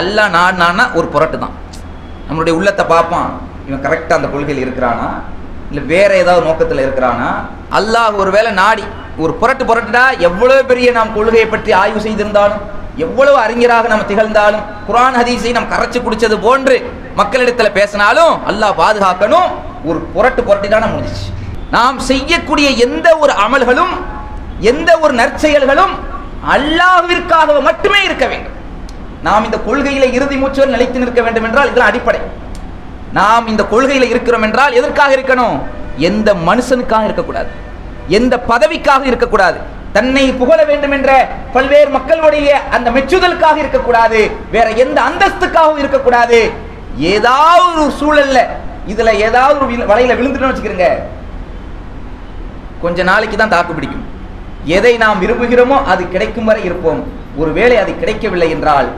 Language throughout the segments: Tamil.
அல்லாஹ் நாடினான்னா ஒரு புரட்டு தான் நம்மளுடைய உள்ளத்தை பார்ப்பான். இவன் கரெக்டாக அந்த கொள்கையில் இருக்கிறானா? இல்லை வேற ஏதாவது நோக்கத்தில் இருக்கிறானா? அல்லாஹ் ஒருவேளை நாடி ஒரு புரட்டு புரட்டுடா எவ்வளோ பெரிய நாம் கொள்கையை பற்றி ஆய்வு செய்திருந்தாலும் எவ்வளவு அறிஞராக நம்ம திகழ்ந்தாலும் குரான் ஹதீஸை நாம் கரைச்சி குடிச்சது போன்று மக்களிடத்தில் பேசினாலும் அல்லாஹ் பாதுகாக்கணும். ஒரு புரட்டு புரட்டிடான முடிஞ்சிச்சு. நாம் செய்யக்கூடிய எந்த ஒரு அமல்களும் எந்த ஒரு நற்செயல்களும் அல்லாஹ்விற்காக மட்டுமே இருக்க வேண்டும். நாம் இந்த கொள்கையில இறுதி மூச்சு நிலைத்து நிற்க வேண்டும் என்றால் இதெல்லாம் அடிப்படை. நாம் இந்த கொள்கையில இருக்கிறோம் என்றால் எதற்காக இருக்கணும்? எந்த மனுஷனுக்காக இருக்கக்கூடாது. எந்த பதவிக்காக இருக்கக்கூடாது. தன்னை புகழ வேண்டும் என்ற பல்வேறு மக்களுடைய அந்த மெச்சுதலுக்காக இருக்கக்கூடாது. வேற எந்த அந்தஸ்துக்காகவும் இருக்கக்கூடாது. ஏதாவது ஒரு சூழல்ல இதுல ஏதாவது ஒரு வலையில விழுந்துட்டோம்னு வச்சுக்கிறோங்க. கொஞ்ச நாளைக்கு தான் தாக்கு பிடிக்கும். எதை நாம் விரும்புகிறோமோ அது கிடைக்கும் வரை இருப்போம். ஒருவேளை அது கிடைக்கவில்லை என்றால்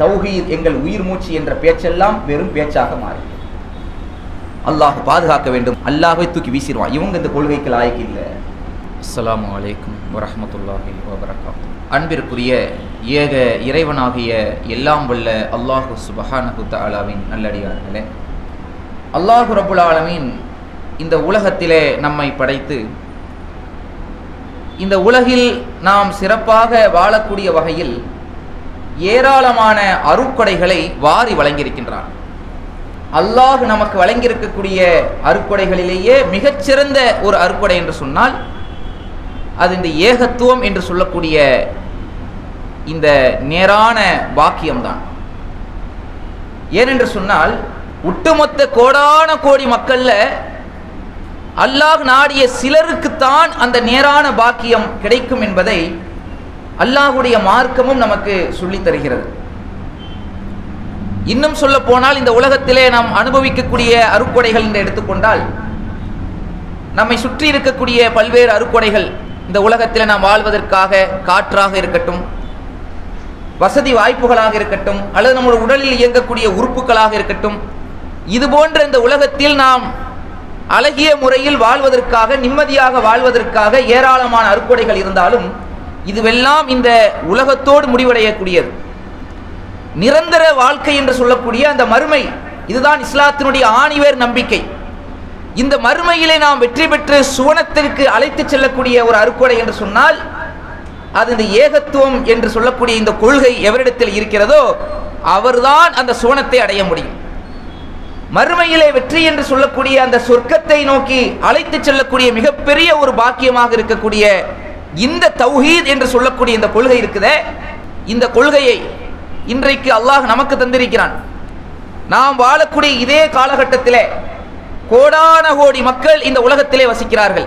தௌஹீத் எங்கள் உயிர் மூச்சு என்ற பேச்செல்லாம் வெறும் பேச்சாக மாறி. அல்லாஹ் பாதுகாக்க வேண்டும். அல்லாஹை தூக்கி வீசிடுவான். இவங்க இந்த கொள்கைக்கு லாய்க்கு இல்லை. அஸ்ஸலாமு அலைக்கும் வரமத்துல்லாஹி வபரகாத்து. அன்பிற்குரிய ஏக இறைவனாகிய எல்லாம் வல்ல அல்லாஹு சுபஹானஹு அலாவின் நல்லடியார்களே. அல்லாஹு ரபுல் ஆலமீன் இந்த உலகத்திலே நம்மை படைத்து இந்த உலகில் நாம் சிறப்பாக வாழக்கூடிய வகையில் ஏராளமான அருட்கொடைகளை வாரி வழங்கியிருக்கின்றான். அல்லாஹ் நமக்கு வழங்கியிருக்கக்கூடிய அருட்கொடைகளிலேயே மிகச்சிறந்த ஒரு அருட்கொடை என்று சொன்னால் அது இந்த ஏகத்துவம் என்று சொல்லக்கூடிய இந்த நேரான பாக்கியம்தான். ஏனென்று சொன்னால் ஒட்டுமொத்த கோடான கோடி மக்கள்ல அல்லாஹ் நாடிய சிலருக்குத்தான் அந்த நேரான பாக்கியம் கிடைக்கும் என்பதை அல்லாஹுடைய மார்க்கமும் நமக்கு சொல்லி தருகிறது. இன்னும் சொல்ல போனால் இந்த உலகத்திலே நாம் அனுபவிக்கக்கூடிய அருக்கொடைகள் என்று எடுத்துக்கொண்டால் நம்மை சுற்றி இருக்கக்கூடிய பல்வேறு அருக்கொடைகள் இந்த உலகத்தில் நாம் வாழ்வதற்காக காற்றாக இருக்கட்டும் வசதி வாய்ப்புகளாக இருக்கட்டும் அல்லது நம்முடைய உடலில் இயங்கக்கூடிய உறுப்புகளாக இருக்கட்டும் இது போன்ற இந்த உலகத்தில் நாம் அழகிய முறையில் வாழ்வதற்காக நிம்மதியாக வாழ்வதற்காக ஏராளமான அறுக்கொடைகள் இருந்தாலும் இதுவெல்லாம் இந்த உலகத்தோடு முடிவடையக்கூடியது. நிரந்தர வாழ்க்கை என்று சொல்லக்கூடிய அந்த மறுமை இதுதான் இஸ்லாத்தினுடைய ஆணிவேர் நம்பிக்கை. இந்த மறுமையிலே நாம் வெற்றி பெற்று சுவனத்திற்கு அழைத்து செல்லக்கூடிய ஒரு அறுக்கொடை என்று சொன்னால் அது இந்த ஏகத்துவம் என்று சொல்லக்கூடிய இந்த கொள்கை எவரிடத்தில் இருக்கிறதோ அவர்தான் அந்த சுவனத்தை அடைய முடியும். மறுமையிலே வெற்றி என்று சொல்லக்கூடிய அந்த சொர்க்கத்தை நோக்கி அழைத்து செல்லக்கூடிய மிகப்பெரிய ஒரு பாக்கியமாக இருக்கக்கூடிய இந்த தௌஹீத் என்று சொல்லக்கூடிய இந்த கொள்கை இருக்குதே? இந்த கொள்கையை இன்றைக்கு அல்லாஹ் நமக்கு தந்திருக்கிறான். நாம் வாழக்கூடிய இதே காலகட்டத்திலே கோடான கோடி மக்கள் இந்த உலகத்திலே வசிக்கிறார்கள்.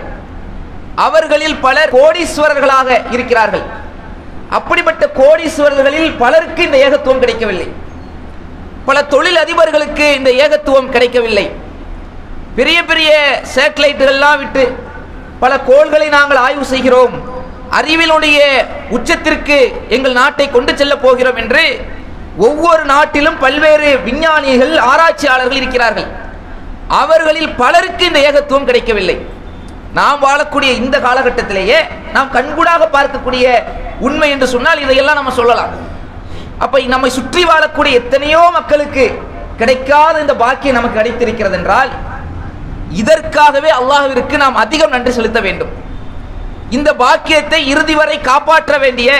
அவர்களில் பலர் கோடீஸ்வரர்களாக இருக்கிறார்கள். அப்படிப்பட்ட கோடீஸ்வரர்களில் பலருக்கு இந்த ஏகத்துவம் கிடைக்கவில்லை. பல தொழில் அதிபர்களுக்கு இந்த ஏகத்துவம் கிடைக்கவில்லை. பெரிய பெரிய சேட்டலைட்டுகள்லாம் விட்டு பல கோள்களை நாங்கள் ஆய்வு செய்கிறோம். அறிவினுடைய உச்சத்திற்கு எங்கள் நாட்டை கொண்டு செல்ல போகிறோம் என்று ஒவ்வொரு நாட்டிலும் பல்வேறு விஞ்ஞானிகள் ஆராய்ச்சியாளர்கள் இருக்கிறார்கள். அவர்களில் பலருக்கு இந்த ஏகத்துவம் கிடைக்கவில்லை. நாம் வாழக்கூடிய இந்த காலகட்டத்திலேயே நாம் கண்கூடாக பார்க்கக்கூடிய உண்மை என்று சொன்னால் இதையெல்லாம் நம்ம சொல்லலாம். அப்ப நம்மை சுற்றி வாழக்கூடிய எத்தனையோ மக்களுக்கு கிடைக்காத இந்த பாக்கியம் நமக்கு கிடைத்திருக்கிறது என்றால் இதற்காகவே அல்லாஹிற்கு நாம் அதிகம் நன்றி செலுத்த வேண்டும். இந்த பாக்கியத்தை இறுதி வரை காப்பாற்ற வேண்டிய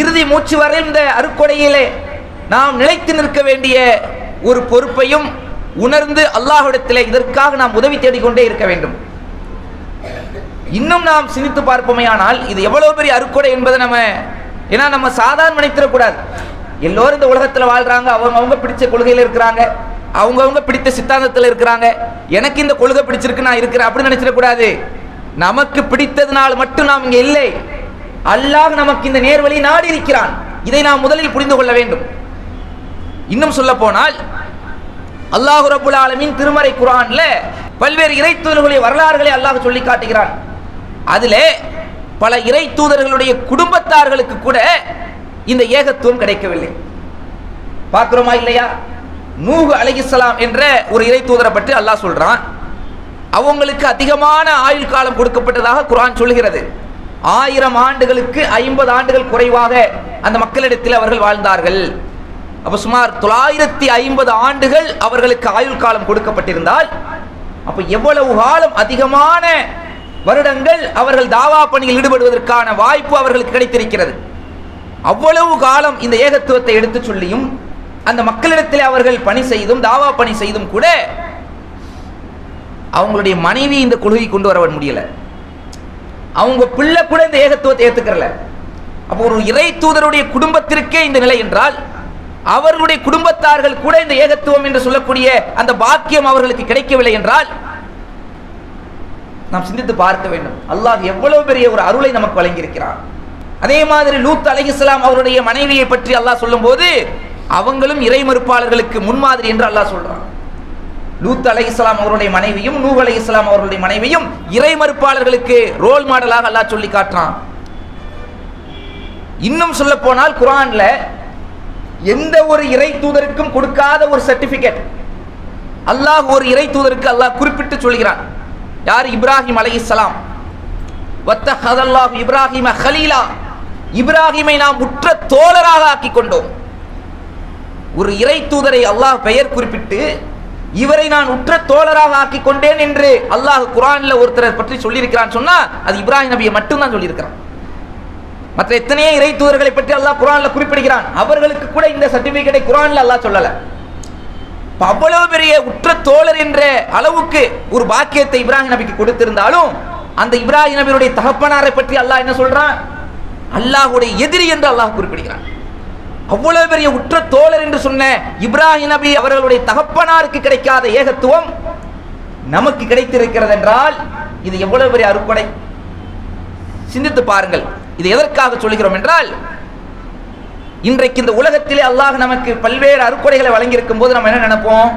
இறுதி மூச்சு வரை இந்த அருக்கொடையிலே நாம் நிலைத்து நிற்க வேண்டிய ஒரு பொறுப்பையும் உணர்ந்து அல்லாஹிடத்தில் இதற்காக நாம் உதவி தேடிக்கொண்டே இருக்க வேண்டும். இன்னும் நாம் சிந்தித்து பார்ப்போமையானால் இது எவ்வளவு பெரிய அருக்கொடை என்பதை நம்ம ஏன்னா நம்ம சாதாரண நினைத்திடக்கூடாது எல்லோரும் இந்த உலகத்தில் வாழ்றாங்க அவங்க அவங்க பிடிச்ச கொள்கையில் இருக்கிறாங்க அவங்கவுங்க பிடித்த சித்தாந்தத்தில் இருக்கிறாங்க எனக்கு இந்த கொள்கை பிடிச்சிருக்கு நான் இருக்கிறேன் அப்படின்னு நினைச்சிடக்கூடாது. நமக்கு பிடித்ததுனால் மட்டும் நாம் இங்கே இல்லை. அல்லாஹ் நமக்கு இந்த நேர்வழி நாடி இருக்கிறான் இதை நாம் முதலில் புரிந்து கொள்ள வேண்டும். இன்னும் சொல்ல போனால் அல்லாஹு ரபுல் ஆலமின் திருமறை குரான்ல பல்வேறு இறை தூதர்களுடைய வரலாறுகளை அல்லாஹ் சொல்லி காட்டுகிறான். அதிலே பல இறை தூதர்களுடைய குடும்பத்தார்களுக்கு கூட இந்த ஏகத்துவம் கிடைக்கவில்லை. பார்க்கிறோமா இல்லையா? நூகு அலைஹிஸ்ஸலாம் என்ற ஒரு இறை தூதரை பற்றி அல்லாஹ் சொல்றான். அவங்களுக்கு அதிகமான ஆயுள் காலம் கொடுக்கப்பட்டதாக குரான் சொல்கிறது ஆயிரம் ஆண்டுகளுக்கு ஐம்பது ஆண்டுகள் குறைவாக அந்த மக்களிடத்தில் அவர்கள் வாழ்ந்தார்கள். அப்போ சுமார் தொள்ளாயிரத்தி ஐம்பது ஆண்டுகள் அவர்களுக்கு ஆயுள் காலம் கொடுக்கப்பட்டிருந்தால் அப்போ எவ்வளவு காலம் அதிகமான வருடங்கள் அவர்கள் தாவா பணியில் ஈடுபடுவதற்கான வாய்ப்பு அவர்களுக்கு கிடைத்திருக்கிறது. அவ்வளவு காலம் இந்த ஏகத்துவத்தை எடுத்துச் சொல்லியும் அந்த மக்களிடத்தில் அவர்கள் பணி செய்தும் தாவா பணி செய்தும் கூட அவங்களுடைய மனைவி இந்த கொள்கை கொண்டு வர முடியல. அவங்க பிள்ளை கூட இந்த ஏகத்துவத்தை ஏத்துக்கிறல. அப்போ ஒரு இறை தூதருடைய குடும்பத்திற்கே இந்த நிலை என்றால் அவர்களுடைய குடும்பத்தார்கள் கூட இந்த ஏகத்துவம் என்று சொல்லக்கூடிய அந்த பாக்கியம் அவர்களுக்கு கிடைக்கவில்லை என்றால் நாம் சிந்தித்து பார்க்க வேண்டும். அல்லாஹ் எவ்வளவு பெரிய ஒரு அருளை நமக்கு வழங்கியிருக்கிறான். அதே மாதிரி லூத் அலைஹிஸ்ஸலாம் அவருடைய மனைவியை பற்றி அல்லாஹ் சொல்லும்போது அவங்களும் இறை மறுப்பாளர்களுக்கு முன்மாதிரி என்று அல்லாஹ் சொல்றான். லூத் அலைஹிஸ்ஸலாம் அவருடைய மனைவியும் நூ அலீஹிசலாம் அவருடைய மனைவியும் இறை மறுப்பாளர்களுக்கு ரோல் மாடலாக அல்லாஹ் சொல்லி காட்டுறான். இன்னும் சொல்ல போனால் குரான்ல எந்த ஒரு இறை தூதருக்கும் கொடுக்காத ஒரு சர்டிபிகேட் அல்லாஹ் ஒரு இறை தூதருக்கு அல்லாஹ் குறிப்பிட்டு சொல்கிறான். யார்? இப்ராஹிம் அலை இஸ்லாம். இப்ராஹிம ஹலீலா. இப்ராஹிமை நாம் உற்ற தோழராக ஆக்கிக் கொண்டோம் ஒரு இறை தூதரை அல்லாஹ் பெயர் குறிப்பிட்டு இவரை நான் உற்ற தோழராக ஆக்கிக் கொண்டேன் என்று அல்லாஹ் குரான்ல ஒருத்தரை பற்றி சொல்லியிருக்கிறான். சொன்னா அது இப்ராஹிம் நபியை மட்டும்தான் சொல்லியிருக்கிறான். மற்ற எத்தனையோ இறை தூதர்களை பற்றி அல்லாஹ் குரான்ல குறிப்பிடுகிறான். அவர்களுக்கு கூட இந்த சர்டிபிகேட்டை குரான்ல அல்லாஹ் சொல்லல. அவ்வளவு பெரிய உற்ற தோழர் என்ற அளவுக்கு ஒரு பாக்கியத்தை இப்ராஹிம் நபிக்கு கொடுத்திருந்தாலும் அந்த இப்ராஹிம் நபியுடைய தகப்பனாரை பற்றி அல்லாஹ் என்ன சொல்றான்? அல்லாஹுடைய எதிரி என்று அல்லாஹ் குறிப்பிடுகிறான். அவ்வளவு பெரிய உற்ற தோழர் என்று சொன்ன இப்ராஹிம் நபி அவர்களுடைய தகப்பனாருக்கு கிடைக்காத ஏகத்துவம் நமக்கு கிடைத்திருக்கிறது என்றால் இது எவ்வளவு பெரிய அறுப்படை சிந்தித்து பாருங்கள். இது எதற்காக சொல்கிறோம் என்றால் இன்றைக்கு இந்த உலகத்திலே அல்லாஹ் நமக்கு பல்வேறு அறுக்கொடைகளை வழங்கியிருக்கும் போது நம்ம என்ன நினைப்போம்?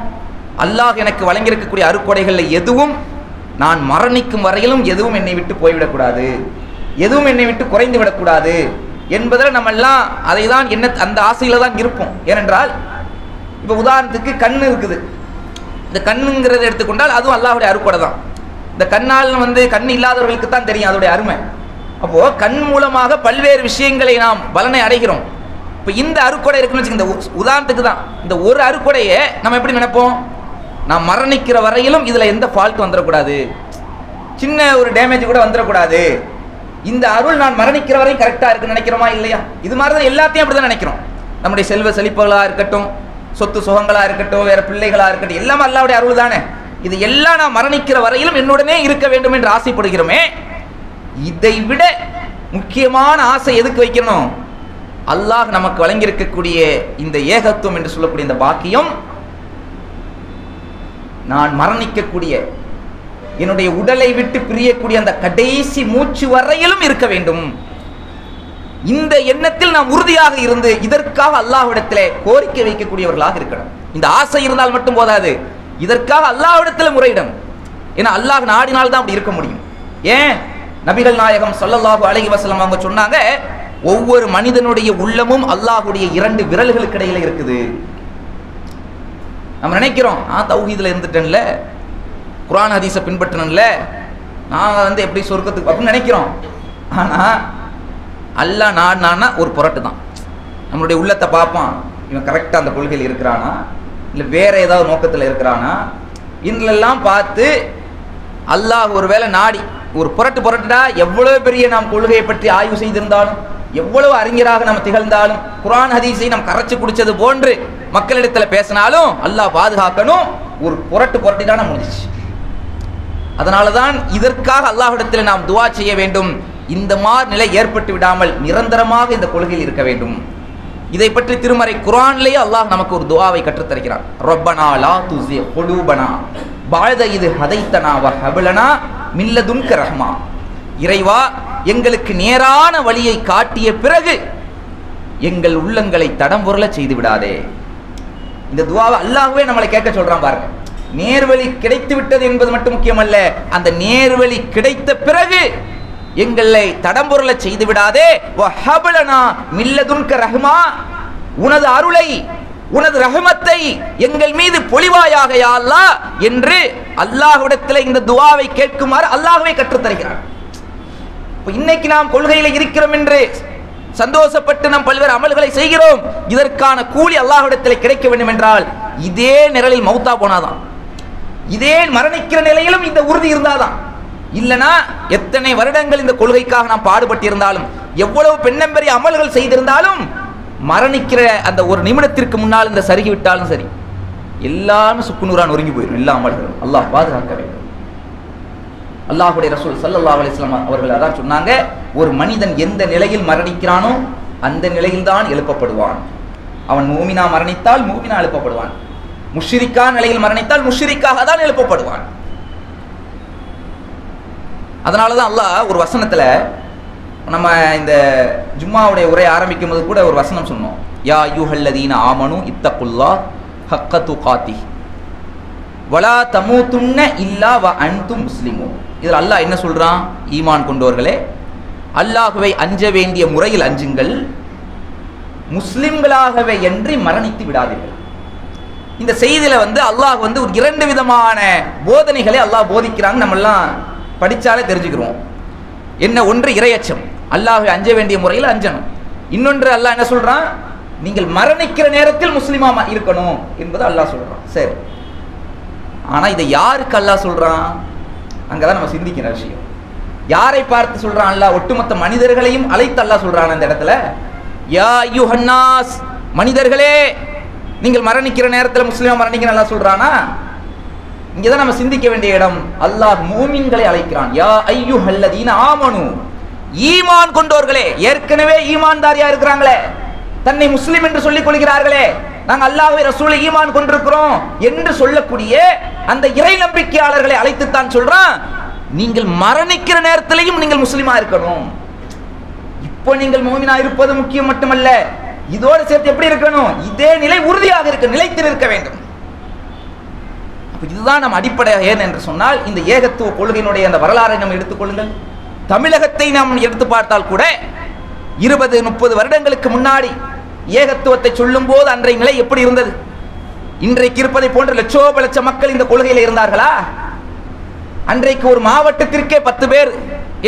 அல்லாஹ் எனக்கு வழங்கியிருக்கக்கூடிய அறுக்கொடைகளில் எதுவும் நான் மரணிக்கும் வரையிலும் எதுவும் என்னை விட்டு போய்விடக்கூடாது. எதுவும் என்னை விட்டு குறைந்து விடக்கூடாது என்பதில் நம்ம எல்லாம் அதை தான் என்ன அந்த ஆசையில் தான் இருப்போம். ஏனென்றால் இப்போ உதாரணத்துக்கு கண் இருக்குது. இந்த கண்ணுங்கிறத எடுத்துக்கொண்டால் அதுவும் அல்லாஹ்வுடைய அருக்கொடை தான். இந்த கண்ணால் வந்து கண் இல்லாதவர்களுக்கு தான் தெரியும் அதோடைய அருமை. அப்போது கண் மூலமாக பல்வேறு விஷயங்களை நாம் பலனை அடைகிறோம். இப்போ இந்த அறுக்கொடை இருக்குன்னு வச்சுக்க இந்த உதாரணத்துக்கு தான். இந்த ஒரு அறுக்கொடையை நம்ம எப்படி நினைப்போம்? நான் மரணிக்கிற வரையிலும் இதில் எந்த ஃபால்ட் வந்துடக்கூடாது சின்ன ஒரு டேமேஜ் கூட வந்துடக்கூடாது இந்த அருள் நான் மரணிக்கிற வரையும் கரெக்டாக இருக்குன்னு நினைக்கிறோமா இல்லையா? இது மாதிரி தான் எல்லாத்தையும் அப்படி தான் நினைக்கிறோம். நம்முடைய செல்வ செழிப்புகளாக இருக்கட்டும் சொத்து சுகங்களாக இருக்கட்டும் வேறு பிள்ளைகளாக இருக்கட்டும் எல்லாமே அல்லாவுடைய அருள் தானே. இது எல்லாம் நான் மரணிக்கிற வரையிலும் என்னுடனே இருக்க வேண்டும் என்று ஆசைப்படுகிறோமே. இதை விட முக்கியமான ஆசை எதுக்கு வைக்கணும்? அல்லாஹ் நமக்கு வழங்கியிருக்கக்கூடிய இந்த ஏகத்துவம் என்று சொல்லக்கூடிய இந்த பாக்கியம் நான் மரணிக்கக்கூடிய என்னுடைய உடலை விட்டு பிரியக்கூடிய அந்த கடைசி மூச்சு வரையிலும் இருக்க வேண்டும். இந்த எண்ணத்தில் நாம் உறுதியாக இருந்து இதற்காக அல்லாஹ்விடத்திலே கோரிக்கை வைக்கக்கூடியவர்களாக இருக்கணும். இந்த ஆசை இருந்தால் மட்டும் போதாது. இதற்காக அல்லாஹ்விடத்தில் முறையிடணும். ஏன்னா அல்லாஹ் நாடினால் தான் அப்படி இருக்க முடியும். ஏன்? நபிகள் நாயகம் சொல்லல்லாஹு அழகி வசலம் அவங்க சொன்னாங்க ஒவ்வொரு மனிதனுடைய உள்ளமும் அல்லாஹுடைய இரண்டு விரல்களுக்கு இடையில இருக்குது. நம்ம நினைக்கிறோம் நான் தௌஹீதில் இருந்துட்டேன்ல. குரான் ஹதீஸை பின்பற்றணும்ல? நாங்கள் வந்து எப்படி சொர்க்கத்துக்கு அப்படின்னு நினைக்கிறோம். ஆனால் அல்லாஹ் நாடினான்னா ஒரு புரட்டு தான் நம்மளுடைய உள்ளத்தை பார்ப்பான். இவன் கரெக்டாக அந்த கொள்கையில் இருக்கிறானா? இல்லை வேற ஏதாவது நோக்கத்தில் இருக்கிறானா? இன்னெல்லாம் பார்த்து அல்லாஹ் ஒருவேளை நாடி ஒரு புரட்டு புரட்டுடா எவ்வளோ பெரிய நாம் கொள்கையை பற்றி ஆய்வு செய்திருந்தாலும் எவ்வளவு அறிஞராக நம்ம திகழ்ந்தாலும் குரான் ஹதீஸை நாம் கரைச்சி குடிச்சது போன்று மக்களிடத்தில் பேசினாலும் அல்லாஹ் பாதுகாக்கணும். ஒரு புரட்டு புரட்டிடான முடிஞ்சிச்சு. அதனால தான் இதற்காக அல்லாஹிடத்தில் நாம் துவா செய்ய வேண்டும். இந்த மாதிரி நிலை ஏற்பட்டு விடாமல் நிரந்தரமாக இந்த கொள்கையில் இருக்க வேண்டும். இதை பற்றி திருமறை குரான்லேயே அல்லாஹ் நமக்கு ஒரு துவாவை கற்றுத்தருகிறான். ரொப்பனா லா துஸி குலூபனா பாழத இது ஹதைத்தனா வ ஹபலனா மில்லதுன்க ரஹ்மா. இறைவா எங்களுக்கு நேரான வழியை காட்டிய பிறகு எங்கள் உள்ளங்களை தடம்புரல செய்து விடாதே. இந்த துவாவை அல்லாஹ்வே நம்மளை கேட்க சொல்றான் பாருங்க. நேர்வழி கிடைத்து விட்டது என்பது மட்டும் முக்கியமல்ல. அந்த நேர்வழி கிடைத்த பிறகு எங்களை தடம்பொருள செய்து விடாதே. மில்லதுன்க ரஹ்மா. உனது அருளை உனது ரஹமத்தை எங்கள் மீது பொழிவாயாக யா அல்லாஹ் என்று அல்லாஹ்விடத்தில் இந்த துவாவை கேட்குமாறு அல்லாஹ்வே கற்றுத்தருகிறார். இன்னைக்கு நாம் கொள்கையில் இருக்கிறோம் என்று சந்தோஷப்பட்டு நாம் பல்வேறு அமல்களை செய்கிறோம். இதற்கான கூலி அல்லாஹ்விடத்தில் கிடைக்க வேண்டும் என்றால் இதே நிரலில் மௌத்தா போனாதான். இதே மரணிக்கிற நிலையிலும் இந்த உறுதி இருந்தாதான். இல்லனா எத்தனை வருடங்கள் இந்த கொள்கைக்காக நாம் பாடுபட்டிருந்தாலும் எவ்வளவு பெண்ணம்பெரிய அமல்கள் செய்திருந்தாலும் மரணிக்கிற அந்த ஒரு நிமிடத்திற்கு முன்னால் இந்த சருகி விட்டாலும் சரி எல்லாமே சுக்குநூறான் நொறுங்கி போயிடும் எல்லா அமல்களும். அல்லாஹ் பாதுகாக்க வேண்டும். அல்லாஹுடைய ரசூல் சல்லல்லா அலிஸ்லாம் அவர்கள் அதான் சொன்னாங்க ஒரு மனிதன் எந்த நிலையில் மரணிக்கிறானோ அந்த நிலையில்தான் எழுப்பப்படுவான். அவன் மூமினா மரணித்தால் மூமினா எழுப்பப்படுவான். முஷ்ரிக்கா நிலையில் மரணித்தால் முஷ்ரிக்காக தான் எழுப்பப்படுவான். அதனால தான் அல்லாஹ் ஒரு வசனத்துல நம்ம இந்த ஜும்மாவுடைய உரை ஆரம்பிக்கும் போது கூட ஒரு வசனம் சொன்னோம். யா யூஹல்லதீன ஆமனு இத்தகுல்லா ஹக்கத்து காத்தி வலா தமூத்துன்ன இல்லா வ அன்து முஸ்லிமும் இதில் அல்லாஹ் என்ன சொல்றான்? ஈமான் கொண்டவர்களே அல்லாஹுவை அஞ்ச வேண்டிய முறையில் அஞ்சுங்கள். முஸ்லிம்களாகவே என்று மரணித்து விடாதீர்கள். இந்த செய்தியில் வந்து அல்லாஹ் வந்து ஒரு இரண்டு விதமான போதனைகளை அல்லாஹ் போதிக்கிறாங்க நம்ம எல்லாம் தெரிஞ்சுக்கிறோம் என்ன ஒன்று இரையச்சம். அல்லாஹை அஞ்ச வேண்டிய முறையில் அஞ்சணும். இன்னொன்று அல்லாஹ் என்ன சொல்கிறான் நீங்கள் மரணிக்கிற நேரத்தில் முஸ்லீமாக இருக்கணும் என்பது அல்லாஹ் சொல்கிறான் சரி. ஆனால் இதை யாருக்கு அல்லாஹ் சொல்கிறான் அங்கே தான் நம்ம சிந்திக்கிற விஷயம். யாரை பார்த்து சொல்கிறான் அல்லாஹ்? ஒட்டுமொத்த மனிதர்களையும் அழைத்து அல்லாஹ் சொல்கிறான் அந்த இடத்துல. யா யுஹன்னாஸ் மனிதர்களே நீங்கள் மரணிக்கிற நேரத்தில் முஸ்லீமா மரணிக்க நல்லா சொல்றானா? இங்கதான் நம்ம சிந்திக்க வேண்டிய இடம். அல்லாஹ் மூமின்களை அழைக்கிறான். யா ஐயோ அல்லதீன ஆமனு. ஈமான் கொண்டோர்களே ஏற்கனவே ஈமான்தாரியா இருக்கிறாங்களே. தன்னை முஸ்லிம் என்று சொல்லிக் கொள்கிறார்களே. நாங்கள் அல்லாஹ்வை ரசூலை ஈமான் கொண்டிருக்கிறோம் என்று சொல்லக்கூடிய அந்த இறை நம்பிக்கையாளர்களை அழைத்துத்தான் சொல்றான். நீங்கள் மரணிக்கிற நேரத்திலையும் நீங்கள் முஸ்லீமா இருக்கணும். இப்போ நீங்கள் மூமினா இருப்பது முக்கியம் மட்டுமல்ல. இதோடு சேர்த்து எப்படி இருக்கணும்? இதே நிலை உறுதியாக இருக்க நிலைத்து இருக்க வேண்டும். இதுதான் நம் அடிப்படை ஏன் என்று சொன்னால் இந்த ஏகத்துவ கொள்கையினுடைய அந்த வரலாறை நாம் எடுத்துக்கொள்ளுங்கள் தமிழகத்தை நாம் எடுத்து பார்த்தால் கூட இருபது முப்பது வருடங்களுக்கு முன்னாடி ஏகத்துவத்தை சொல்லும் போது அன்றைய நிலை எப்படி இருந்தது? இன்றைக்கு இருப்பதை போன்ற லட்சோப லட்ச மக்கள் இந்த கொள்கையில் இருந்தார்களா? அன்றைக்கு ஒரு மாவட்டத்திற்கே பத்து பேர்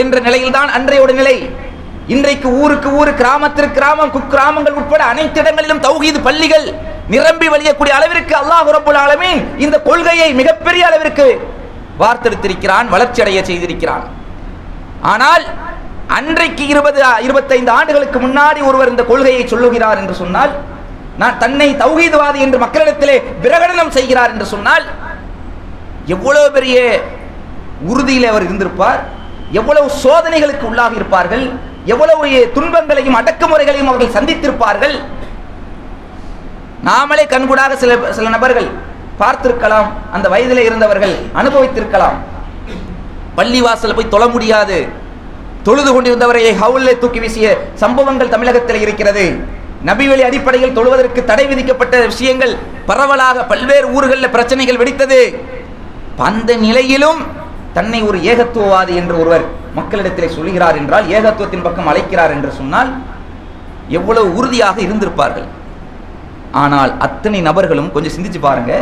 என்ற நிலையில்தான் அன்றையோட நிலை. இன்றைக்கு ஊருக்கு ஊர் கிராமத்திற்கு கிராமம் குக்கிராமங்கள் உட்பட அனைத்து இடங்களிலும் தௌஹீது பள்ளிகள் நிரம்பி வழியக்கூடிய அளவிற்கு அல்லாஹ் ரப்பல் இந்த கொள்கையை மிகப்பெரிய அளவிற்கு வார்த்தெடுத்திருக்கிறான் வளர்ச்சி அடைய செய்திருக்கிறான். ஆனால் அன்றைக்கு இருபது இருபத்தைந்து ஆண்டுகளுக்கு முன்னாடி ஒருவர் இந்த கொள்கையை சொல்லுகிறார் என்று சொன்னால் நான் தன்னை தௌஹீதுவாதி என்று மக்களிடத்திலே பிரகடனம் செய்கிறார் என்று சொன்னால் எவ்வளவு பெரிய உறுதியில் அவர் இருந்திருப்பார் எவ்வளவு சோதனைகளுக்கு உள்ளாகி இருப்பார்கள் எவ்வளவு துன்பங்களையும் அடக்குமுறைகளையும் அவர்கள் சந்தித்திருப்பார்கள்? நாமளே கண்கூடாக சில சில நபர்கள் பார்த்திருக்கலாம் அந்த வயதில் இருந்தவர்கள் அனுபவித்திருக்கலாம். பள்ளி வாசல்ல போய் தொழ முடியாது. தொழுது கொண்டிருந்தவரை ஹவுலே தூக்கி வீசிய சம்பவங்கள் தமிழகத்தில் இருக்கிறது. நபிவழி அடிப்படையில் தொழுவதற்கு தடை விதிக்கப்பட்ட விஷயங்கள் பரவலாக பல்வேறு ஊர்களில் பிரச்சனைகள் வெடித்தது. அந்த நிலையிலும் தன்னை ஒரு ஏகத்துவவாதி என்று ஒருவர் மக்களிடத்திலே சொல்கிறார் என்றால் ஏகத்துவத்தின் பக்கம் அழைக்கிறார் என்று சொன்னால் எவ்வளவு உறுதியாக இருந்திருப்பார்கள். ஆனால் அத்தனை நபர்களும் கொஞ்சம் சிந்திச்சு பாருங்க.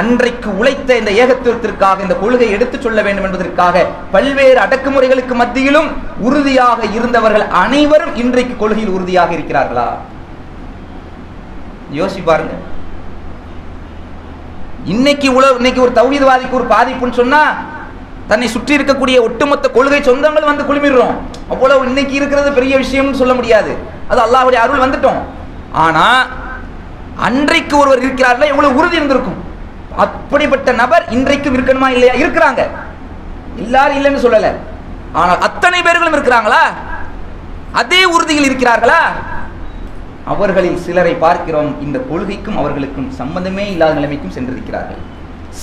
அன்றைக்கு உழைத்த இந்த ஏகத்துவத்திற்காக இந்த கொள்கை எடுத்துச் சொல்ல வேண்டும் என்பதற்காக பல்வேறு அடக்குமுறைகளுக்கு மத்தியிலும் உறுதியாக இருந்தவர்கள் அனைவரும் இன்றைக்கு கொள்கையில் உறுதியாக இருக்கிறார்களா? யோசி பாருங்க. இன்னைக்கு உழவு இன்னைக்கு ஒரு தௌஹீத்வாதிக்கு ஒரு பாதிப்புன்னு சொன்னா தன்னை சுற்றி இருக்கக்கூடிய ஒட்டுமொத்த கொள்கை சொந்தங்கள் வந்து குளிமிடுறோம் அவ்வளவு இன்னைக்கு இருக்கிறது பெரிய விஷயம்னு சொல்ல முடியாது. அது அல்லாஹுடைய அருள் வந்துட்டோம். ஆனா அன்றைக்கு ஒருவர் இருக்கிறார்கள் எவ்வளவு உறுதி இருந்திருக்கும். அப்படிப்பட்ட நபர் இன்றைக்கும் இருக்கணுமா இல்லையா? இருக்கிறாங்க. எல்லாரும் இல்லைன்னு சொல்லல. ஆனால் அத்தனை பேர்களும் இருக்கிறாங்களா? அதே உறுதியில் இருக்கிறார்களா? அவர்களில் சிலரை பார்க்கிறோம். இந்த கொள்கைக்கும் அவர்களுக்கும் சம்பந்தமே இல்லாத நிலைமைக்கும் சென்றிருக்கிறார்கள்.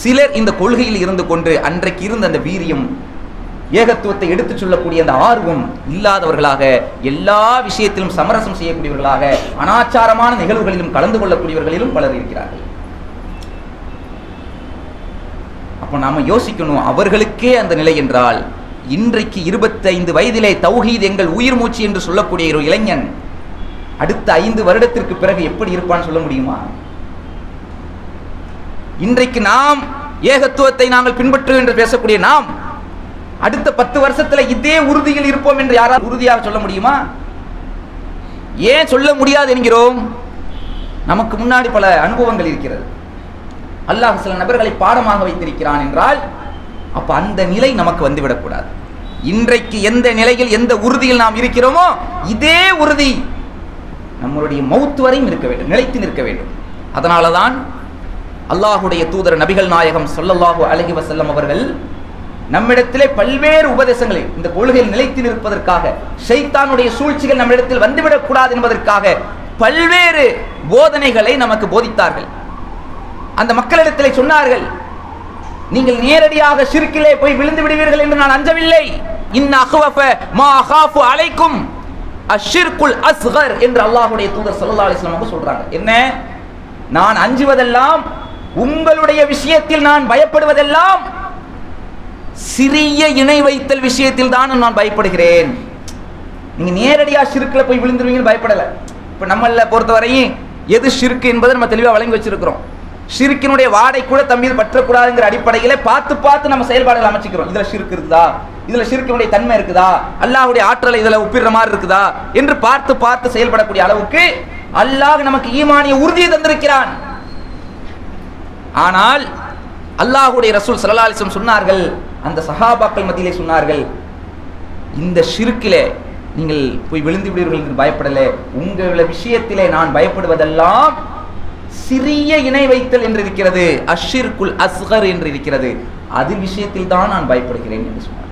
சிலர் இந்த கொள்கையில் இருந்து கொண்டு அன்றைக்கு இருந்த அந்த வீரியம் ஏகத்துவத்தை எடுத்துச் சொல்லக்கூடிய அந்த ஆர்வம் இல்லாதவர்களாக எல்லா விஷயத்திலும் சமரசம் செய்யக்கூடியவர்களாக அனாச்சாரமான நிகழ்வுகளிலும் கலந்து கொள்ளக்கூடியவர்களிலும் பலர் இருக்கிறார்கள். அப்போ நாம யோசிக்கணும் அவர்களுக்கே அந்த நிலை என்றால் இன்றைக்கு இருபத்தைந்து வயதிலே தௌஹீத் எங்கள் உயிர் மூச்சு என்று சொல்லக்கூடிய ஒரு இளைஞன் அடுத்த ஐந்து வருடத்திற்கு பிறகு எப்படி இருப்பான்னு சொல்ல முடியுமா? இன்றைக்கு நாம் ஏகத்துவத்தை நாங்கள் பின்பற்று என்று பேசக்கூடிய நாம் அடுத்த பத்து வருஷத்துல இதே உறுதியில் இருப்போம் என்று யாரால் உறுதியாக சொல்ல முடியுமா? ஏன் சொல்ல முடியாது என்கிறோம்? நமக்கு முன்னாடி பல அனுபவங்கள் இருக்கிறது. அல்லாஹ் சில நபர்களை பாடமாக வைத்திருக்கிறான் என்றால் அப்ப அந்த நிலை நமக்கு வந்துவிடக்கூடாது. இன்றைக்கு எந்த நிலையில் எந்த உறுதியில் நாம் இருக்கிறோமோ இதே உறுதி நம்மளுடைய மௌத்து வரையும் இருக்க வேண்டும் நிலைத்து நிற்க வேண்டும். அதனால தான் அல்லாஹுடைய தூதர் நபிகள் நாயகம் சொல்லல்லாஹு அழகி வசல்லம் அவர்கள் நம்மிடத்திலே பல்வேறு உபதேசங்களை இந்த கொள்கையில் நிலைத்து நிற்பதற்காக ஷைத்தானுடைய சூழ்ச்சிகள் நம்மிடத்தில் வந்துவிடக்கூடாது என்பதற்காக பல்வேறு போதனைகளை நமக்கு போதித்தார்கள். அந்த மக்களிடத்திலே சொன்னார்கள் நீங்கள் நேரடியாக சிறுக்கிலே போய் விழுந்து விடுவீர்கள் என்று நான் அஞ்சவில்லை. அழைக்கும் அஹ்வஃப அலைக்கும் அஸ்கர் என்று அல்லாஹுடைய தூதர் ஸல்லல்லாஹு அலைஹி சொல்றாங்க. என்ன? நான் அஞ்சுவதெல்லாம் உங்களுடைய விஷயத்தில் நான் பயப்படுவதெல்லாம் சிறிய இணை வைத்தல் விஷயத்தில் தான் நான் பயப்படுகிறேன். நீங்க நேரடியா சிறுக்கில் போய் விழுந்துருவீங்கன்னு பயப்படலை. இப்போ நம்மள பொறுத்தவரையும் எது சிறுக்கு என்பதை நம்ம தெளிவாக வழங்கி வச்சிருக்கிறோம். சிறுக்கினுடைய வாடை கூட தம்பீர் பற்றக்கூடாதுங்கிற அடிப்படையில் பார்த்து பார்த்து நம்ம செயல்பாடுகள் அமைச்சிக்கிறோம். இதில் சிறுக்கு இருக்குதா? இதில் சிறுக்கினுடைய தன்மை இருக்குதா? அல்லாஹ்வுடைய ஆற்றலை இதில் ஒப்பிடுற மாதிரி இருக்குதா? என்று பார்த்து பார்த்து செயல்படக்கூடிய அளவுக்கு அல்லாஹ் நமக்கு ஈமானிய உறுதியை தந்திருக்கிறான். ஆனால் அல்லாஹுடைய ரசூல் சல்லாலிசம் சொன்னார்கள் அந்த சஹாபாக்கள் மத்தியிலே சொன்னார்கள் இந்த ஷிருக்கிலே நீங்கள் போய் விழுந்து விடுவீர்கள் என்று பயப்படலே உங்கள விஷயத்திலே நான் பயப்படுவதெல்லாம் சிறிய இணை வைத்தல் என்று இருக்கிறது அஷிர்குல் அஸ்ஹர் என்று இருக்கிறது அது விஷயத்தில் தான் நான் பயப்படுகிறேன் என்று சொன்னார்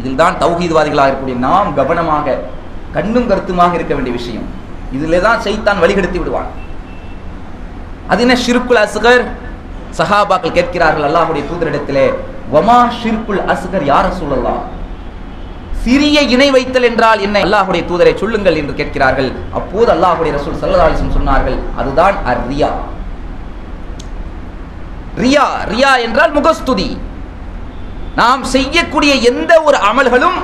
இதில் தான் தௌஹீத்வாதிகளாக இருக்கக்கூடிய நாம் கவனமாக கண்ணும் கருத்துமாக இருக்க வேண்டிய விஷயம். இதிலே தான் செய்தான் வழிகெடுத்து விடுவான். அது என்ன ஷிர்குல் அசுகர் சஹாபாக்கள் கேட்கிறார்கள் அல்லாஹ்வுடைய தூதரிடத்திலே வமா ஷிர்குல் அசுகர் யார சொல்லலாம் சிறிய இணை வைத்தல் என்றால் என்ன? அல்லாஹுடைய தூதரை சொல்லுங்கள் என்று கேட்கிறார்கள். அப்போது அல்லாஹுடைய ரசூல் ஸல்லல்லாஹு சொன்னார்கள் அதுதான் அரியா ரியா ரியா என்றால் முகஸ்துதி. நாம் செய்யக்கூடிய எந்த ஒரு அமல்களும்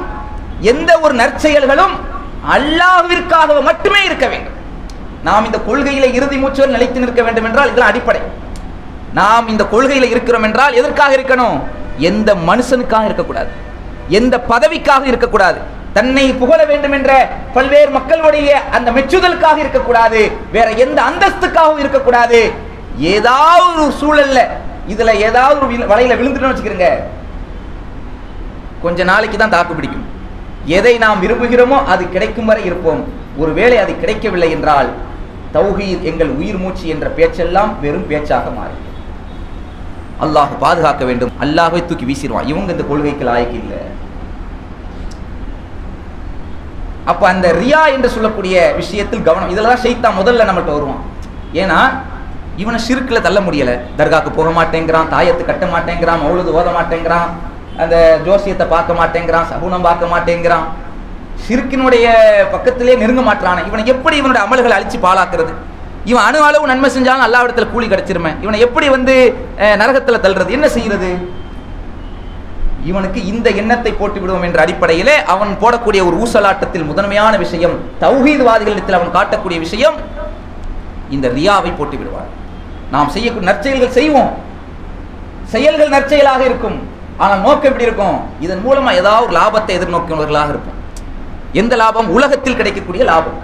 எந்த ஒரு நற்செயல்களும் அல்லாஹ்விற்காக மட்டுமே இருக்க வேண்டும். நாம் இந்த கொள்கையில இறுதி மூச்சுவல் நிலைத்து நிற்க வேண்டும் என்றால் இதெல்லாம் அடிப்படை. நாம் இந்த கொள்கையில இருக்கிறோம் என்றால் எதற்காக இருக்கணும்? எந்த மனுஷனுக்காக இருக்கக்கூடாது. எந்த பதவிக்காக இருக்கக்கூடாது. தன்னை புகழ வேண்டும் என்ற பல்வேறு மக்களுடைய அந்த மெச்சுதலுக்காக இருக்கக்கூடாது. வேற எந்த அந்தஸ்துக்காகவும் இருக்கக்கூடாது. ஏதாவது ஒரு சூழல்ல இதுல ஏதாவது ஒரு வலையில விழுந்துட்டோம்னு வச்சுக்கிறோங்க. கொஞ்ச நாளைக்கு தான் தாக்கு பிடிக்கும். எதை நாம் விரும்புகிறோமோ அது கிடைக்கும் வரை இருப்போம். ஒருவேளை அது கிடைக்கவில்லை என்றால் தௌஹீத் எங்கள் உயிர் மூச்சு என்ற பேச்செல்லாம் வெறும் பேச்சாக மாறும் அல்லாஹ் பாதுகாக்க வேண்டும். அல்லாஹை தூக்கி வீசிடுவான். இவங்க இந்த கொள்கைக்கு லாய்க்கு இல்லை. அப்ப அந்த ரியா என்று சொல்லக்கூடிய விஷயத்தில் கவனம். இதில் தான் முதல்ல நம்மள்ட்ட வருவான். ஏன்னா இவனை சிறுக்கில் தள்ள முடியல. தர்காக்கு போக மாட்டேங்கிறான் தாயத்து கட்ட மாட்டேங்கிறான் மௌலது ஓத மாட்டேங்கிறான் அந்த ஜோசியத்தை பார்க்க மாட்டேங்கிறான் சகுனம் பார்க்க மாட்டேங்கிறான். சிறுக்கினுடைய பக்கத்திலே நெருங்க மாட்டான? இவனை எப்படி இவனுடைய அமல்களை அழிச்சு பாழாக்குறது? இவன் அணு அளவு நன்மை செஞ்சாலும் அல்லாவிடத்துல கூலி கிடைச்சிருமே. இவனை எப்படி வந்து நரகத்தில் நரகத்துல தள்ளுறது? என்ன செய்யறது? இவனுக்கு இந்த எண்ணத்தை போட்டு விடுவோம் என்ற அடிப்படையிலே அவன் போடக்கூடிய ஒரு ஊசலாட்டத்தில் முதன்மையான விஷயம் தௌஹீத்வாதிகளிடத்தில் அவன் காட்டக்கூடிய விஷயம் இந்த ரியாவை போட்டு விடுவார் நாம் செய்யக்கூடிய நற்செயல்கள் செய்வோம். செயல்கள் நற்செயலாக இருக்கும். ஆனால் நோக்கம் எப்படி இருக்கும்? இதன் மூலமா ஏதாவது ஒரு லாபத்தை எதிர்நோக்கியவர்களாக இருப்போம். எந்த லாபம்? உலகத்தில் கிடைக்கக்கூடிய லாபம்.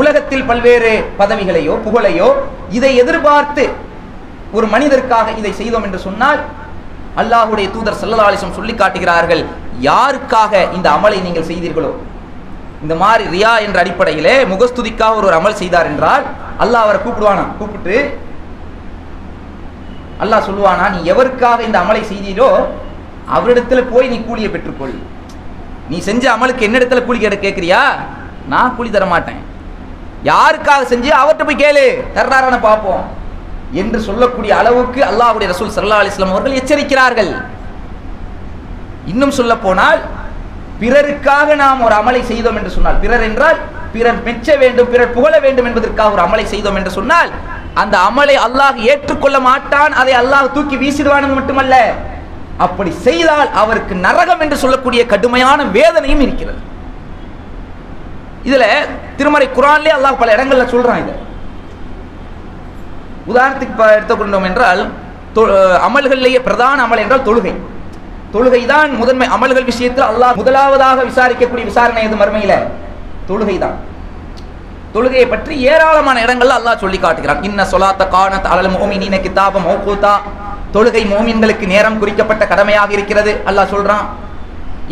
உலகத்தில் பல்வேறு பதவிகளையோ புகழையோ இதை எதிர்பார்த்து ஒரு மனிதருக்காக இதை செய்தோம் என்று சொன்னால் அல்லாஹுடைய தூதர் ஸல்லல்லாஹு சொல்லி காட்டுகிறார்கள் யாருக்காக இந்த அமலை நீங்கள் செய்தீர்களோ? இந்த மாதிரி ரியா என்ற அடிப்படையிலே முகஸ்துதிக்காக ஒரு ஒரு அமல் செய்தார் என்றால் அல்லாஹ் அவரை கூப்பிடுவானா? கூப்பிட்டு அல்லாஹ் சொல்லுவானா நீ எவருக்காக இந்த அமலை செய்தீரோ அவரிடத்துல போய் நீ கூலியை பெற்றுக்கொள். நீ செஞ்ச அமலுக்கு என்ன இடத்துல கூலி கேட கேட்குறியா நான் கூலி தர மாட்டேன். யாருக்காக செஞ்சு? அவர்கிட்ட போய் கேளு. தர்றாரான பார்ப்போம். என்று சொல்லக்கூடிய அளவுக்கு அல்லாஹுடைய ரசூல் சல்லா அலிஸ்லாம் அவர்கள் எச்சரிக்கிறார்கள். இன்னும் சொல்ல போனால் பிறருக்காக நாம் ஒரு அமலை செய்தோம் என்று சொன்னால் பிறர் என்றால் பிறர் மெச்ச வேண்டும் பிறர் புகழ வேண்டும் என்பதற்காக ஒரு அமலை செய்தோம் என்று சொன்னால் அந்த அமலை அல்லாஹ் ஏற்றுக்கொள்ள மாட்டான் அதை அல்லாஹ் தூக்கி வீசிடுவான் மட்டுமல்ல. அப்படி செய்தால் அவருக்கு நரகம் என்று சொல்லக்கூடிய கடுமையான வேதனையும் இருக்கிறது. இதுல திருமறை குரான்லேயே அல்லாஹ் பல இடங்கள்ல சொல்றான் இதை. உதாரணத்துக்கு எடுத்துக்கொண்டோம் என்றால் அமல்களிலேயே பிரதான அமல் என்றால் தொழுகை. தொழுகை தான் முதன்மை அமல்கள் விஷயத்தில் அல்லாஹ் முதலாவதாக விசாரிக்கக்கூடிய விசாரணை எது மறுமையில? தொழுகை தான் தொழுகையை பற்றி ஏராளமான இடங்கள்ல அல்லாஹ் சொல்லி காட்டுகிறான். இன்ன சொலாத்த காணத் அலல் மோமினீன கிதாபம் மௌகூதா. தொழுகை மோமின்களுக்கு நேரம் குறிக்கப்பட்ட கடமையாக இருக்கிறது. அல்லாஹ் சொல்றான்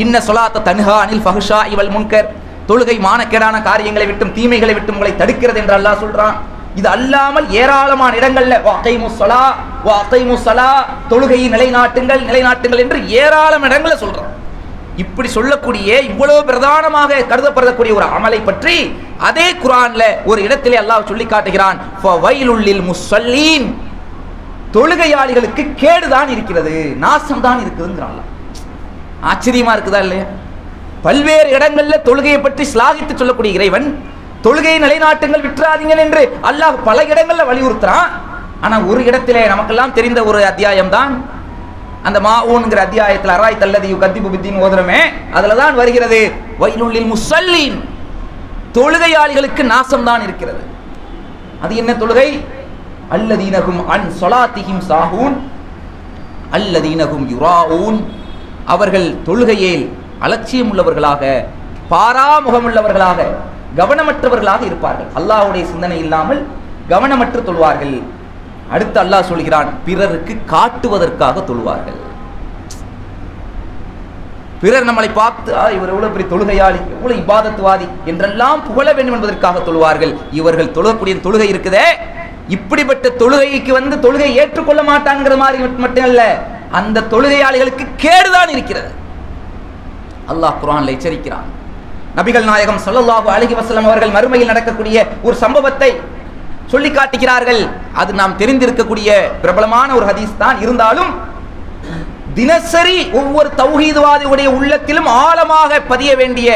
இன்ன சொலாத்த தன்ஹா அனில் ஃபஹ்ஷா இவள் முன்கர். தொழுகை மானக்கேடான காரியங்களை விட்டும் தீமைகளை விட்டும் உங்களை தடுக்கிறது என்று அல்லாஹ் சொல்றான். இது அல்லாமல் ஏராளமான இடங்கள்ல வகைமு ஸலா வகைமு முசலா தொழுகையை நிலைநாட்டுங்கள் நிலைநாட்டுங்கள் என்று ஏராளமான இடங்களை சொல்றான். இப்படி சொல்லக்கூடிய இவ்வளவு பிரதானமாக கருதப்படக்கூடிய ஒரு அமலை பற்றி அதே குரான்ல ஒரு இடத்திலே அல்லாஹ் சொல்லி காட்டுகிறான். தொழுகையாளிகளுக்கு கேடுதான் இருக்கிறது நாசம் தான் ஆச்சரியமா இருக்குதா இல்லையா? பல்வேறு இடங்கள்ல தொழுகையை பற்றி ஸ்லாகித்து சொல்லக்கூடிய இறைவன் தொழுகையை நிலைநாட்டுங்கள் விட்டுறாதீங்கள் என்று அல்லாஹ் பல இடங்கள்ல வலியுறுத்துறான். ஆனா ஒரு இடத்திலே நமக்கெல்லாம் தெரிந்த ஒரு அத்தியாயம் தான் அந்த மாஊன்ங்கிற அத்தியாயத்தில் அராய் தல்லதி கத்தி பித்தின் ஓதுறமே அதில் தான் வருகிறது வயலுள்ளில் முசல்லின். தொழுகையாளிகளுக்கு நாசம் தான் இருக்கிறது. அது என்ன தொழுகை? அல்லதீனகும் அன் சொலாத்திஹிம் சாஹூன் அல்லதீனகும் யுராவூன் அவர்கள் தொழுகையில் அலட்சியம் உள்ளவர்களாக பாராமுகமுள்ளவர்களாக கவனமற்றவர்களாக இருப்பார்கள். அல்லாஹ்வுடைய சிந்தனை இல்லாமல் கவனமற்று தொழுவார்கள். அடுத்து அல்லாஹ் சொல்கிறான் பிறருக்கு காட்டுவதற்காக தொழுவார்கள். பிறர் நம்மளை பார்த்து இவர் எவ்வளவு பெரிய தொழுகையாளி எவ்வளவு இபாதத்துவாதி என்றெல்லாம் புகழ வேண்டும் என்பதற்காக தொழுவார்கள். இவர்கள் தொழக்கூடிய தொழுகை இருக்குதே. இப்படிப்பட்ட தொழுகைக்கு வந்து தொழுகை ஏற்றுக்கொள்ள மாட்டாங்கிற மாதிரி மட்டும் அல்ல அந்த தொழுகையாளிகளுக்கு கேடுதான் இருக்கிறது. அல்லாஹ் குர்ஆன்ல எச்சரிக்கிறான். நபிகள் நாயகம் ஸல்லல்லாஹு அலைஹி வசலம் அவர்கள் மறுமையில் நடக்கக்கூடிய ஒரு சம்பவத்தை சொல்லி காட்டுகிறார்கள். அது நாம் தெரிந்திருக்கக்கூடிய பிரபலமான ஒரு ஹதீஸ் தான். இருந்தாலும் தினசரி ஒவ்வொரு தௌஹீதுவாதியுடைய உள்ளத்திலும் ஆழமாக பதிய வேண்டிய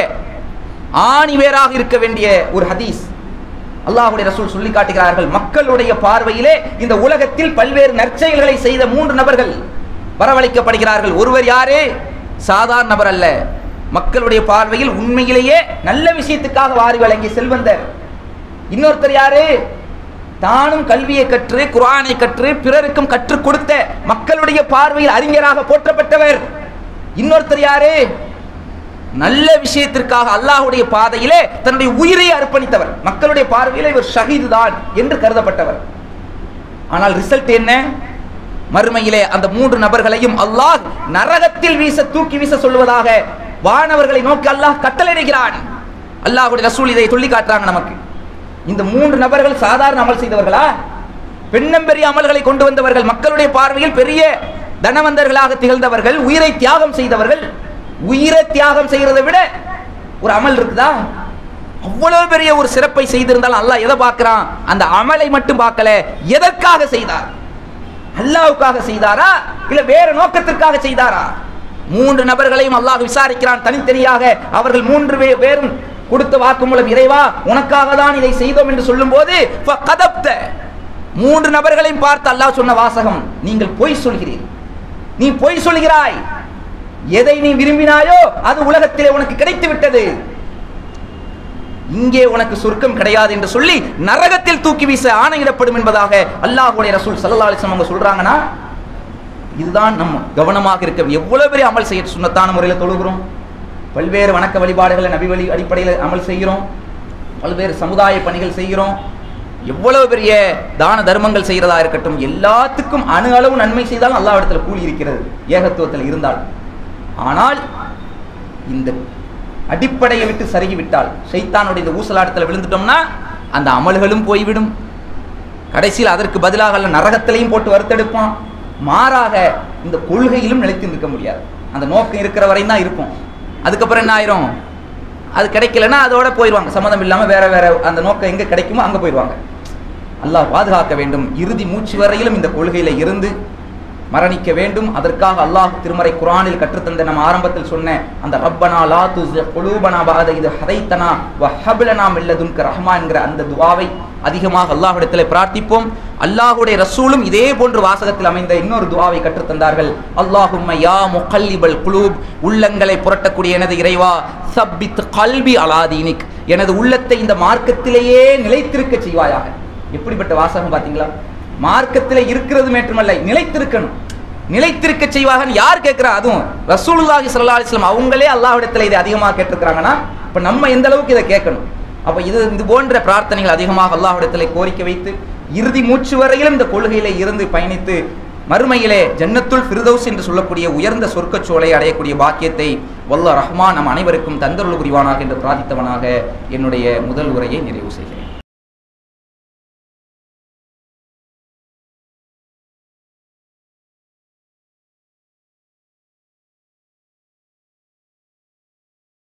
ஆணிவேராக இருக்க வேண்டிய ஒரு ஹதீஸ். அல்லாஹ்வுடைய ரசூல் சொல்லி காட்டுகிறார்கள் மக்களுடைய பார்வையிலே இந்த உலகத்தில் பல்வேறு நற்செயல்களை செய்த மூன்று நபர்கள் வரவழைக்கப்படுகிறார்கள். ஒருவர் யாரே? சாதாரண நபர் அல்ல. மக்களுடைய பார்வையில் உண்மையிலேயே நல்ல விஷயத்துக்காக வாரி வழங்கிய செல்வந்தர். இன்னொருத்தர் யாரு? தானும் கல்வியை கற்று குரானை கற்று பிறருக்கும் கற்றுக் கொடுத்த மக்களுடைய பார்வையில் அறிஞராக போற்றப்பட்டவர். இன்னொருத்தர் யாரு? நல்ல விஷயத்திற்காக அல்லாஹ்வுடைய பாதையிலே தன்னுடைய உயிரை அர்ப்பணித்தவர். மக்களுடைய பார்வையிலே இவர் ஷஹீது தான் என்று கருதப்பட்டவர். ஆனால் ரிசல்ட் என்ன? மறுமையிலே அந்த மூன்று நபர்களையும் அல்லாஹ் நரகத்தில் வீச தூக்கி வீச சொல்வதாக வானவர்களை நோக்கி அல்லாஹ் கட்டளையிடுகிறான். அல்லாஹ்வுடைய ரசூல் இதை சொல்லி காட்டுறாங்க நமக்கு. இந்த மூன்று நபர்கள் சாதாரண அமல் செய்தவர்களா? பெண்ணம் பெரிய அமல்களை கொண்டு வந்தவர்கள் மக்களுடைய பார்வையில் பெரிய தனவந்தர்களாக திகழ்ந்தவர்கள் உயிரை தியாகம் செய்தவர்கள் உயிரை தியாகம் செய்யறதை விட ஒரு அமல் இருக்குதா? அவ்வளவு பெரிய ஒரு சிறப்பை செய்திருந்தால் அல்லாஹ் எதை பார்க்கிறான்? அந்த அமலை மட்டும் பார்க்கல. எதற்காக செய்தார்? அல்லாவுக்காக செய்தாரா? இல்ல வேற நோக்கத்திற்காக செய்தாரா? மூன்று நபர்களையும் அல்லாஹ் விசாரிக்கிறான் தனித்தனியாக. அவர்கள் மூன்று பேரும் கொடுத்த வாக்குமூலம் இறைவா உனக்காக தான் இதை செய்தோம் என்று சொல்லும்போது கதப்த மூன்று நபர்களையும் பார்த்து அல்லாஹ் சொன்ன வாசகம் நீங்கள் பொய் சொல்கிறீர்கள். நீ பொய் சொல்கிறாய். எதை நீ விரும்பினாயோ அது உலகத்திலே உனக்கு கிடைத்து விட்டது. இங்கே உனக்கு சொர்க்கம் கிடையாது என்று சொல்லி நரகத்தில் தூக்கி வீச ஆணையிடப்படும் என்பதாக அல்லாஹுடைய ரசூல் ஸல்லல்லாஹு அலைஹி அவங்க சொல்றாங்கன்னா இதுதான் நம்ம கவனமாக இருக்க எவ்வளவு பெரிய அமல் செய்ய சுண்ணத்தான முறையில் தொழுகிறோம். பல்வேறு வணக்க வழிபாடுகளை நபி வழி அடிப்படையில் அமல் செய்கிறோம். பல்வேறு சமுதாய பணிகள் செய்கிறோம். எவ்வளவு பெரிய தான தர்மங்கள் செய்கிறதா இருக்கட்டும் எல்லாத்துக்கும் அணு அளவு நன்மை செய்தாலும் அல்லாஹ்விடத்துல கூலி இருக்கிறது. ஏகத்துவத்தில் இருந்தால். ஆனால் இந்த அடிப்படையை விட்டு சருகிவிட்டால் சைத்தானுடைய ஷைத்தானுடைய இந்த ஊசலாட்டத்தில் விழுந்துட்டோம்னா அந்த அமல்களும் போய்விடும். கடைசியில் அதற்கு பதிலாக அல்ல நரகத்திலையும் போட்டு வறுத்தெடுப்பான் மாறாக இந்த கொள்கையிலும் நிலைத்து நிற்க முடியாது. அந்த நோக்கம் இருக்கிற வரையும் தான் இருக்கும். அதுக்கப்புறம் என்ன ஆயிரும்? அது கிடைக்கலன்னா அதோட போயிடுவாங்க. சம்மதம் இல்லாமல் வேற வேற அந்த நோக்கம் எங்கே கிடைக்குமோ அங்கே போயிடுவாங்க. அல்லாஹ் பாதுகாக்க வேண்டும். இறுதி மூச்சு வரையிலும் இந்த கொள்கையில் இருந்து மரணிக்க வேண்டும். அதற்காக அல்லாஹ் திருமறை குரானில் கற்றுத்தந்த நம்ம ஆரம்பத்தில் சொன்ன அந்த ரப்பனா லா துஸி குலூபனா பாத இது ஹதைத்தனா வ ஹப்லனா மில்லதுன்க ரஹ்மா என்கிற அந்த துவாவை அதிகமாக அல்லாஹ்விடத்தில் பிரார்த்திப்போம். அல்லாஹுடைய ரசூலும் இதே போன்று வாசகத்தில் அமைந்த இன்னொரு துவாவை கற்றுத்தந்தார்கள். அல்லாஹும்ம யா முகல்லிபல் குலூப் உள்ளங்களை புரட்டக்கூடிய எனது இறைவா சப்பித் கல்வி அலாதீனிக் எனது உள்ளத்தை இந்த மார்க்கத்திலேயே நிலைத்திருக்க செய்வாயாக. எப்படிப்பட்ட வாசகம் பாத்தீங்களா மார்க்கத்தில் இருக்கிறது மேற்றுமல்ல நிலைத்திருக்கணும். நிலைத்திருக்க செய்வாகன்னு யார் கேட்கிறா? அதுவும் ரசூலுல்லாஹி சல்லா அலிஸ்லாம் அவங்களே அல்லாஹிடத்தில் இதை அதிகமாக கேட்டிருக்கிறாங்கன்னா இப்போ நம்ம எந்த அளவுக்கு இதை கேட்கணும்? அப்போ இது இது போன்ற பிரார்த்தனைகள் அதிகமாக அல்லாஹிடத்தில் கோரிக்கை வைத்து இறுதி மூச்சு வரையிலும் இந்த கொள்கையிலே இருந்து பயணித்து மறுமையிலே ஜன்னத்துல் ஃபிர்தௌஸ் என்று சொல்லக்கூடிய உயர்ந்த சொர்க்கச்சோலை அடையக்கூடிய பாக்கியத்தை வல்ல ரஹ்மான் நம் அனைவருக்கும் தந்தருள் புரிவானாக என்று பிரார்த்தித்தவனாக என்னுடைய முதல் உரையை நிறைவு செய்கிறேன்.